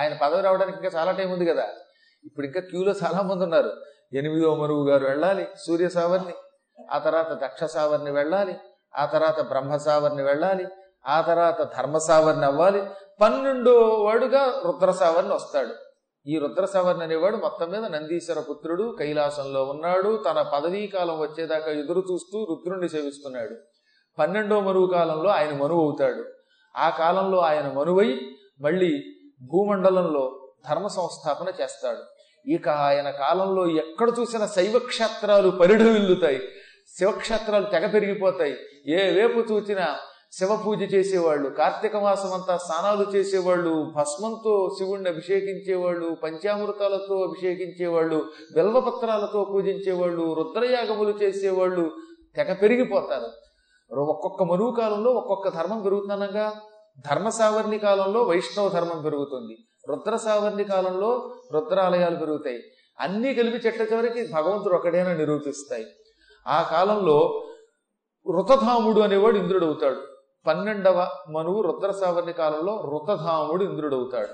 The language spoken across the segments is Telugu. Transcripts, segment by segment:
ఆయన పదవి రావడానికి ఇంకా చాలా టైం ఉంది కదా. ఇప్పుడు ఇంకా క్యూలో చాలా మంది ఉన్నారు. ఎనిమిదో మరువు గారు వెళ్ళాలి సూర్య సావర్ని. ఆ తర్వాత దక్ష సావర్ని వెళ్ళాలి ఆ తర్వాత బ్రహ్మ సావర్ని వెళ్ళాలి ఆ తర్వాత ధర్మ సావర్ని అవ్వాలి. పన్నెండో వాడుగా రుద్ర సావర్ని వస్తాడు. ఈ రుద్రసావర్ని అనేవాడు మొత్తం మీద నందీశ్వర పుత్రుడు కైలాసంలో ఉన్నాడు. తన పదవీ కాలం వచ్చేదాకా ఎదురు చూస్తూ రుద్రుణ్ణి సేవిస్తున్నాడు. పన్నెండో మరువు కాలంలో ఆయన మనువు అవుతాడు ఆ కాలంలో ఆయన మనువై మళ్ళీ భూమండలంలో ధర్మ సంస్థాపన చేస్తాడు. ఇక ఆయన కాలంలో ఎక్కడ చూసిన శైవక్షేత్రాలు పరిఢవిల్లుతాయి. శివక్షేత్రాలు తెగ పెరిగిపోతాయి. ఏ వేపు చూచినా శివ పూజ చేసేవాళ్ళు కార్తీక మాసం అంతా స్నానాలు చేసేవాళ్ళు భస్మంతో శివుణ్ణి అభిషేకించేవాళ్ళు పంచామృతాలతో అభిషేకించేవాళ్ళు బిల్వపత్రాలతో పూజించేవాళ్ళు రుద్రయాగములు చేసేవాళ్ళు తెగ పెరిగిపోతారు. ఒక్కొక్క మరువు కాలంలో ఒక్కొక్క ధర్మం పెరుగుతుందనగా ధర్మ సావర్ణి కాలంలో వైష్ణవ ధర్మం పెరుగుతుంది. రుద్ర సావర్ణి కాలంలో రుద్రాలయాలు పెరుగుతాయి. అన్నీ కలిపి చెట్ల చివరికి భగవంతుడు ఒకడేనా నిరూపిస్తాయి. ఆ కాలంలో రుతధాముడు అనేవాడు ఇంద్రుడు అవుతాడు. పన్నెండవ మనువు రుద్ర సావర్ణి కాలంలో రుతధాముడు ఇంద్రుడు అవుతాడు.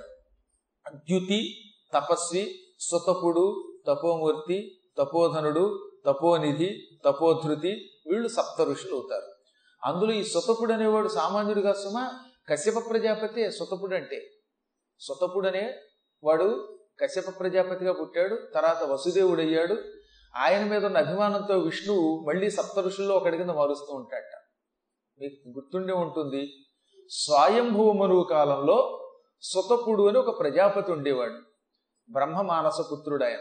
అద్యుతి తపస్వి సుతపుడు తపోమూర్తి తపోధనుడు తపోనిధి తపోధృతి వీళ్ళు సప్త ఋషులు అవుతారు. అందులో ఈ సుతపుడు అనేవాడు సామాన్యుడిగా సుమ కశ్యప ప్రజాపతి సుతపుడు అంటే సుతపుడనే వాడు కశ్యప ప్రజాపతిగా పుట్టాడు తర్వాత వసుదేవుడు అయ్యాడు ఆయన మీద ఉన్న అభిమానంతో విష్ణువు మళ్ళీ సప్త ఋషుల్లో ఒకటి కింద మారుస్తూ ఉంటాడట. మీకు గుర్తుండే ఉంటుంది స్వయంభువ మరువు కాలంలో సుతపుడు అని ఒక ప్రజాపతి ఉండేవాడు బ్రహ్మ మానస పుత్రుడు ఆయన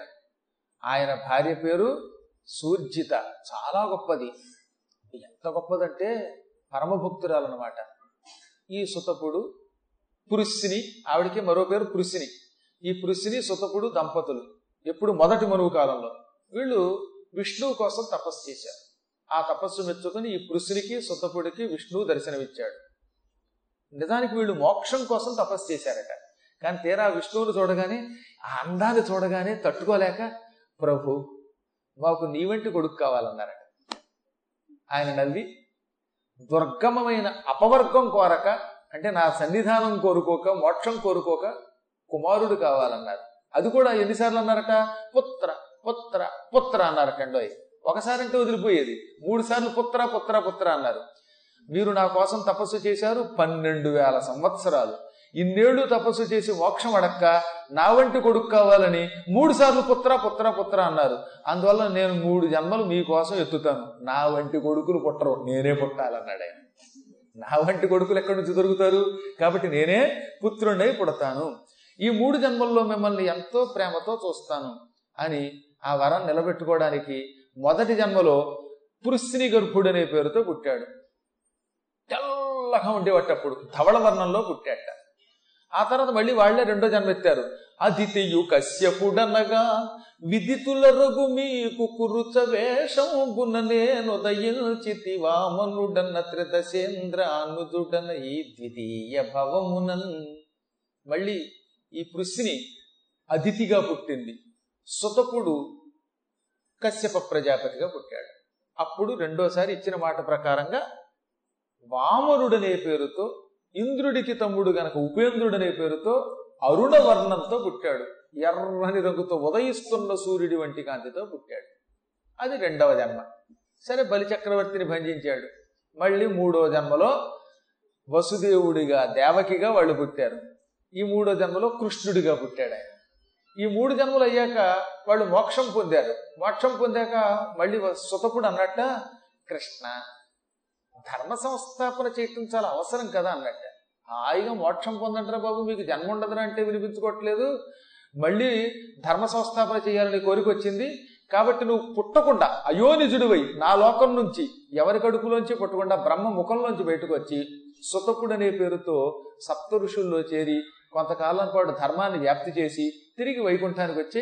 ఆయన భార్య పేరు సూర్జిత చాలా గొప్పది. ఎంత గొప్పదంటే పరమభక్తురాలన్నమాట. ఈ సుతపుడు పురుషిని ఆవిడకి మరో పేరు పురుషిని ఈ పురుషిని సుతపుడు దంపతులు. ఎప్పుడు మొదటి మనువు కాలంలో. వీళ్ళు విష్ణువు కోసం తపస్సు చేశారు. ఆ తపస్సు మెచ్చుకుని ఈ పురుషునికి సుతపుడికి విష్ణువు దర్శనమిచ్చాడు. నిజానికి వీళ్ళు మోక్షం కోసం తపస్సు చేశారట. కానీ తీరా విష్ణువుని చూడగానే ఆ అందాన్ని చూడగానే తట్టుకోలేక ప్రభు మాకు నీ వంటి కొడుకు కావాలన్నారట. ఆయన నవ్వి దుర్గమమైన అపవర్గం కోరక అంటే నా సన్నిధానం కోరుకోక మోక్షం కోరుకోక కుమారుడు కావాలన్నారు. అది కూడా ఎన్నిసార్లు అన్నారట? పుత్ర పుత్ర పుత్ర అన్నారు కండోయ్ ఒకసారి అంటే వదిలిపోయేది. మూడు సార్లు పుత్ర పుత్ర పుత్ర అన్నారు. మీరు నా కోసం తపస్సు చేశారు పన్నెండు వేల సంవత్సరాలు. ఇన్నేళ్ళు తపస్సు చేసి మోక్షం అడక్క నా వంటి కొడుకు కావాలని మూడు సార్లు పుత్ర పుత్ర పుత్ర అన్నారు. అందువల్ల నేను మూడు జన్మలు మీకోసం ఎత్తుతాను. నా వంటి కొడుకులు పుట్టరు. నేనే పుట్టాలన్నాడు ఆయన. నా వంటి కొడుకులు ఎక్కడి నుంచి దొరుకుతారు? కాబట్టి నేనే పుత్రుండై పుడతాను. ఈ మూడు జన్మల్లో మిమ్మల్ని ఎంతో ప్రేమతో చూస్తాను. అని ఆ వరం నిలబెట్టుకోవడానికి మొదటి జన్మలో పురుస్ని గర్భుడు అనే పేరుతో పుట్టాడు. తెల్లగా ఉండేవాటప్పుడు ధవళ వర్ణంలో పుట్టాట ఆ తర్వాత మళ్ళీ వాళ్ళే రెండో జన్మ ఎత్తారు అదితియు కశ్యపుడనగా విదితుల రఘు మీకు కురుచ వేషంబున నేను చితి వామనుడన్న త్రిదశేంద్ర అనుదుడన ఈ ద్వితీయ భవమునన్. మళ్ళీ ఈ పృశ్ని అతిథిగా పుట్టింది. సుతపుడు కశ్యప ప్రజాపతిగా పుట్టాడు. అప్పుడు రెండోసారి ఇచ్చిన మాట ప్రకారంగా వామనుడనే పేరుతో ఇంద్రుడికి తమ్ముడు గనక ఉపేంద్రుడనే పేరుతో అరుణ వర్ణంతో పుట్టాడు. ఎర్రని రంగుతో ఉదయిస్తున్న సూర్యుడి వంటి కాంతితో పుట్టాడు. అది రెండవ జన్మ. సరే బలిచక్రవర్తిని భంజించాడు. మళ్ళీ మూడో జన్మలో వసుదేవుడిగా దేవకిగా వాళ్ళు పుట్టారు. ఈ మూడో జన్మలో కృష్ణుడిగా పుట్టాడు ఆయన. ఈ మూడు జన్మలు అయ్యాక వాళ్ళు మోక్షం పొందారు. మోక్షం పొందాక మళ్ళీ సుతపుడు అన్నట్ట కృష్ణ ధర్మ సంస్థాపన చేయటం చాలా అవసరం కదా అన్నట్ట. హాయిగా మోక్షం పొందంటారా బాబు? మీకు జన్మ ఉండదురా అంటే వినిపించుకోవట్లేదు. మళ్ళీ ధర్మ సంస్థాపన చేయాలని కోరిక వచ్చింది. కాబట్టి నువ్వు పుట్టకుండా అయోనిజుడివై నా లోకం నుంచి ఎవరి కడుపులోంచి పుట్టకుండా బ్రహ్మ ముఖంలోంచి బయటకు వచ్చి సుతపుడు అనే పేరుతో సప్త ఋషుల్లో చేరి కొంతకాలం పాటు ధర్మాన్ని వ్యాప్తి చేసి తిరిగి వైకుంఠానికి వచ్చి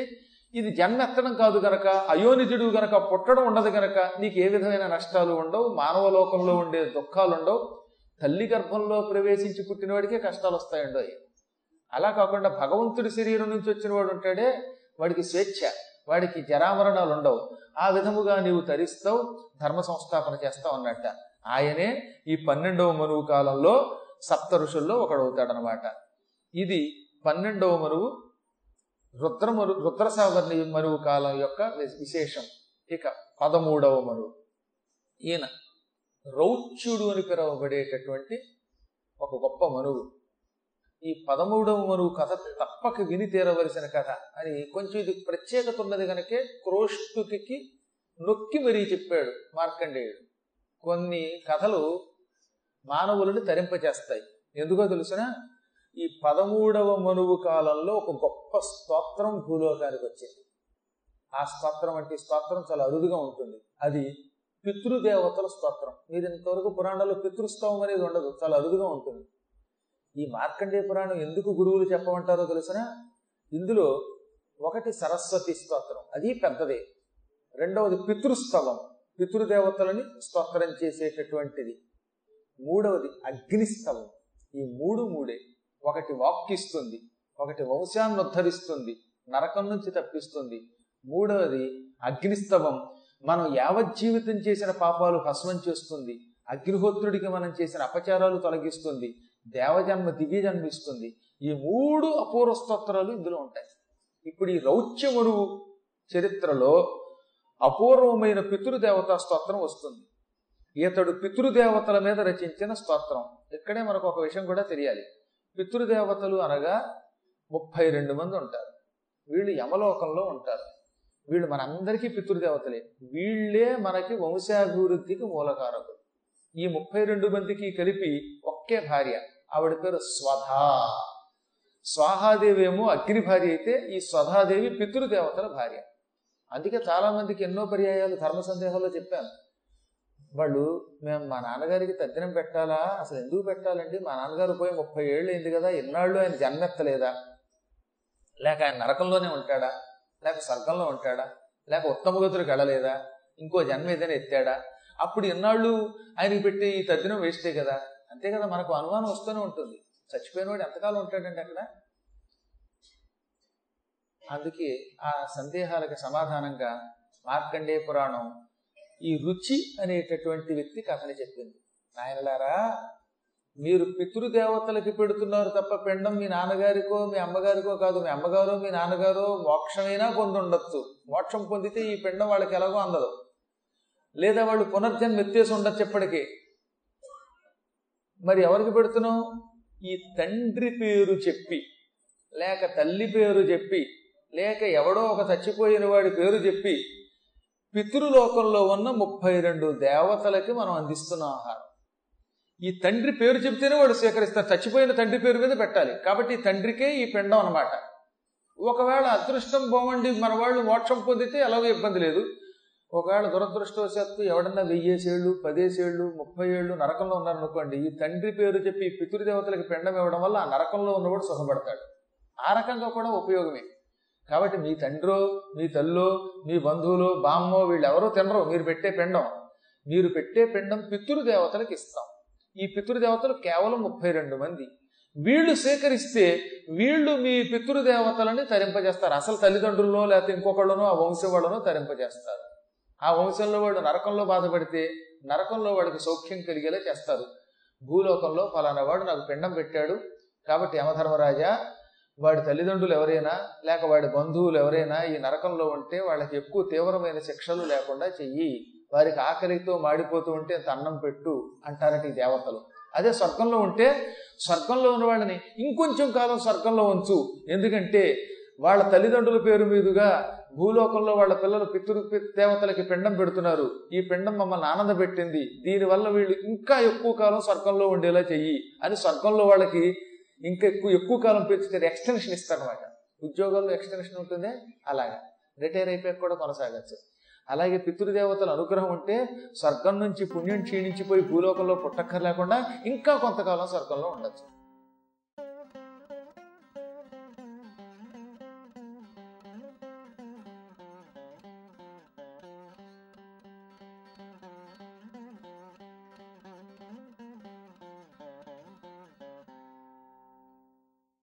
ఇది జన్మెత్తడం కాదు గనక అయోనిజుడు గనక పుట్టడం ఉండదు గనక నీకు ఏ విధమైన నష్టాలు ఉండవు మానవ లోకంలో ఉండే దుఃఖాలు ఉండవు తల్లి గర్భంలో ప్రవేశించి పుట్టినవాడికే కష్టాలు వస్తాయండో అలా కాకుండా భగవంతుడి శరీరం నుంచి వచ్చిన వాడు ఉంటాడే వాడికి స్వేచ్ఛ వాడికి జరామరణాలు ఉండవు ఆ విధముగా నీవు తరిస్తావు ధర్మ సంస్థాపన చేస్తావు అన్నట్ట. ఆయనే ఈ పన్నెండవ మనువు కాలంలో సప్త ఋషుల్లో ఒకడవుతాడనమాట. ఇది పన్నెండవ మరువు రుద్ర మరు రుద్రసావర్ణి మరువు కాలం యొక్క విశేషం. ఇక పదమూడవ మరువు. ఈయన రౌచ్యుడు అని పిలువబడేటటువంటి ఒక గొప్ప మనువు ఈ పదమూడవ మరువు కథ తప్పక విని తీరవలసిన కథ. అని కొంచెం ఇది ప్రత్యేకత ఉన్నది కనుకే క్రోష్టుకి నొక్కి మరీ చెప్పాడు మార్కండేయుడు. కొన్ని కథలు మానవులను తరింపచేస్తాయి ఎందుకో తెలుసునా? ఈ పదమూడవ మనువు కాలంలో ఒక గొప్ప స్తోత్రం భూలోకానికి వచ్చింది. ఆ స్తోత్రం అంటే స్తోత్రం చాలా అరుదుగా ఉంటుంది. అది పితృదేవతల స్తోత్రం. మీరు ఇంతవరకు పురాణాల్లో పితృస్తవం అనేది ఉండదు చాలా అరుదుగా ఉంటుంది. ఈ మార్కండే పురాణం ఎందుకు గురువులు చెప్పమంటారో తెలిసిన ఇందులో ఒకటి సరస్వతి స్తోత్రం అది పెద్దదే. రెండవది పితృస్తవం పితృదేవతలని స్తోత్రం చేసేటటువంటిది. మూడవది అగ్నిస్తవం ఈ మూడు మూడే. ఒకటి వాక్కిస్తుంది ఒకటి వంశాన్ని ఉద్ధరిస్తుంది నరకం నుంచి తప్పిస్తుంది. మూడవది అగ్నిస్తవం మనం యావజ్జీవితం చేసిన పాపాలు భస్మం చేస్తుంది. అగ్నిహోత్రుడికి మనం చేసిన అపచారాలు తొలగిస్తుంది. దేవజన్మ దివ్య జన్మ ఇస్తుంది ఈ మూడు అపూర్వ స్తోత్రాలు ఇందులో ఉంటాయి. ఇప్పుడు ఈ రౌచ్యమురువు చరిత్రలో అపూర్వమైన పితృదేవతా స్తోత్రం వస్తుంది. ఇతడు పితృదేవతల మీద రచించిన స్తోత్రం. ఇక్కడే మనకు ఒక విషయం కూడా తెలియాలి. పితృదేవతలు అనగా ముప్పై రెండు మంది ఉంటారు. వీళ్ళు యమలోకంలో ఉంటారు. వీళ్ళు మనందరికీ పితృదేవతలే. వీళ్ళే మనకి వంశాభివృద్ధికి మూలకారకులు. ఈ ముప్పై రెండు మందికి కలిపి ఒకే భార్య. ఆవిడ పేరు స్వధా. స్వాహాదేవి ఏమో అగ్ని భార్య అయితే ఈ స్వధాదేవి పితృదేవతల భార్య. అందుకే చాలామందికి ఎన్నో పర్యాయాలు ధర్మ సందేహాల్లో చెప్పాను. వాళ్ళు మేము మా నాన్నగారికి తద్దినం పెట్టాలా? అసలు ఎందుకు పెట్టాలండి? మా నాన్నగారు పోయి ముప్పై ఏళ్ళు అయింది కదా ఎన్నాళ్ళు ఆయన జన్మెత్తలేదా? లేక ఆయన నరకంలోనే ఉంటాడా? లేక స్వర్గంలో ఉంటాడా? లేక ఉత్తమ గతులకు వెళ్ళలేదా? ఇంకో జన్మ ఏదైనా ఎత్తాడా? అప్పుడు ఎన్నాళ్ళు ఆయనకి పెట్టి ఈ తద్దినం వేస్టే కదా? అంతే కదా మనకు అనుమానం వస్తూనే ఉంటుంది. చచ్చిపోయినవాడు ఎంతకాలం ఉంటాడండి అక్కడ? అందుకే ఆ సందేహాలకు సమాధానంగా మార్కండేయ పురాణం ఈ రుచి అనేటటువంటి వ్యక్తి కథని చెప్పింది. నాయనలారా మీరు పితృదేవతలకి పెడుతున్నారు తప్ప పిండం మీ నాన్నగారికో మీ అమ్మగారికో కాదు. మీ అమ్మగారో మీ నాన్నగారో మోక్షమైనా పొంది ఉండొచ్చు. మోక్షం పొందితే ఈ పిండం వాళ్ళకి ఎలాగో అందదు. లేదా వాళ్ళు పునర్జన్మ ఎత్తేసి ఉండొచ్చు ఎప్పటికీ మరి ఎవరికి పెడుతున్నావు? ఈ తండ్రి పేరు చెప్పి లేక తల్లి పేరు చెప్పి లేక ఎవడో ఒక చచ్చిపోయిన వాడి పేరు చెప్పి పితృలోకంలో ఉన్న ముప్పై రెండు దేవతలకి మనం అందిస్తున్న ఆహారం. ఈ తండ్రి పేరు చెప్తేనే వాడు స్వీకరిస్తారు. చచ్చిపోయిన తండ్రి పేరు మీద పెట్టాలి. కాబట్టి ఈ తండ్రికే ఈ పిండం అనమాట ఒకవేళ అదృష్టం బాగుండి మన వాళ్ళు మోక్షం పొందితే ఎలాగో ఇబ్బంది లేదు. ఒకవేళ దురదృష్టవశాత్తు ఎవడన్నా వెయ్యేసేళ్ళు పదేసేళ్ళు ముప్పై ఏళ్ళు నరకంలో ఉన్నారనుకోండి ఈ తండ్రి పేరు చెప్పి పితృదేవతలకు పిండం ఇవ్వడం వల్ల ఆ నరకంలో ఉన్నవాడు సుఖపడతాడు. ఆ రకంగా కూడా ఉపయోగమే. కాబట్టి మీ తండ్రో మీ తల్లో మీ బంధువులు బామ్మో వీళ్ళెవరో తినరు. మీరు పెట్టే పిండం. మీరు పెట్టే పిండం పితృదేవతలకు ఇస్తాం. ఈ పితృదేవతలు కేవలం ముప్పై రెండు మంది. వీళ్ళు సేకరిస్తే వీళ్ళు మీ పితృదేవతలని తరింపజేస్తారు. అసలు తల్లిదండ్రుల్లో లేకపోతే ఇంకొకళ్ళనో ఆ వంశం వాళ్ళనో తరింపజేస్తారు. ఆ వంశంలో వాడు నరకంలో బాధపడితే నరకంలో వాడికి సౌఖ్యం కలిగేలా చేస్తారు. భూలోకంలో ఫలానా వాడు నాకు పిండం పెట్టాడు. కాబట్టి యమధర్మరాజా వాడి తల్లిదండ్రులు ఎవరైనా లేక వాడి బంధువులు ఎవరైనా ఈ నరకంలో ఉంటే వాళ్ళకి ఎక్కువ తీవ్రమైన శిక్షలు లేకుండా చెయ్యి. వారికి ఆకలితో మాడిపోతూ ఉంటే అంత అన్నం పెట్టు అంటారట ఈ దేవతలు. అదే స్వర్గంలో ఉంటే స్వర్గంలో ఉన్న వాళ్ళని ఇంకొంచెం కాలం స్వర్గంలో ఉంచు. ఎందుకంటే వాళ్ళ తల్లిదండ్రుల పేరు మీదుగా భూలోకంలో వాళ్ళ పిల్లలు పితృ దేవతలకి పిండం పెడుతున్నారు. ఈ పిండం మమ్మల్ని ఆనంద పెట్టింది దీనివల్ల వీళ్ళు ఇంకా ఎక్కువ కాలం స్వర్గంలో ఉండేలా చెయ్యి. అని స్వర్గంలో వాళ్ళకి ఇంకా ఎక్కువ ఎక్కువ కాలం పెంచుతారు ఎక్స్టెన్షన్ ఇస్తారనమాట ఉద్యోగాల్లో ఎక్స్టెన్షన్ ఉంటుంది అలాగా. రిటైర్ అయిపోయాక కూడా కొనసాగచ్చు. అలాగే పితృదేవతల అనుగ్రహం ఉంటే స్వర్గం నుంచి పుణ్యం క్షీణించిపోయి భూలోకంలో పుట్టక్కర్ లేకుండా ఇంకా కొంతకాలం స్వర్గంలో ఉండొచ్చు.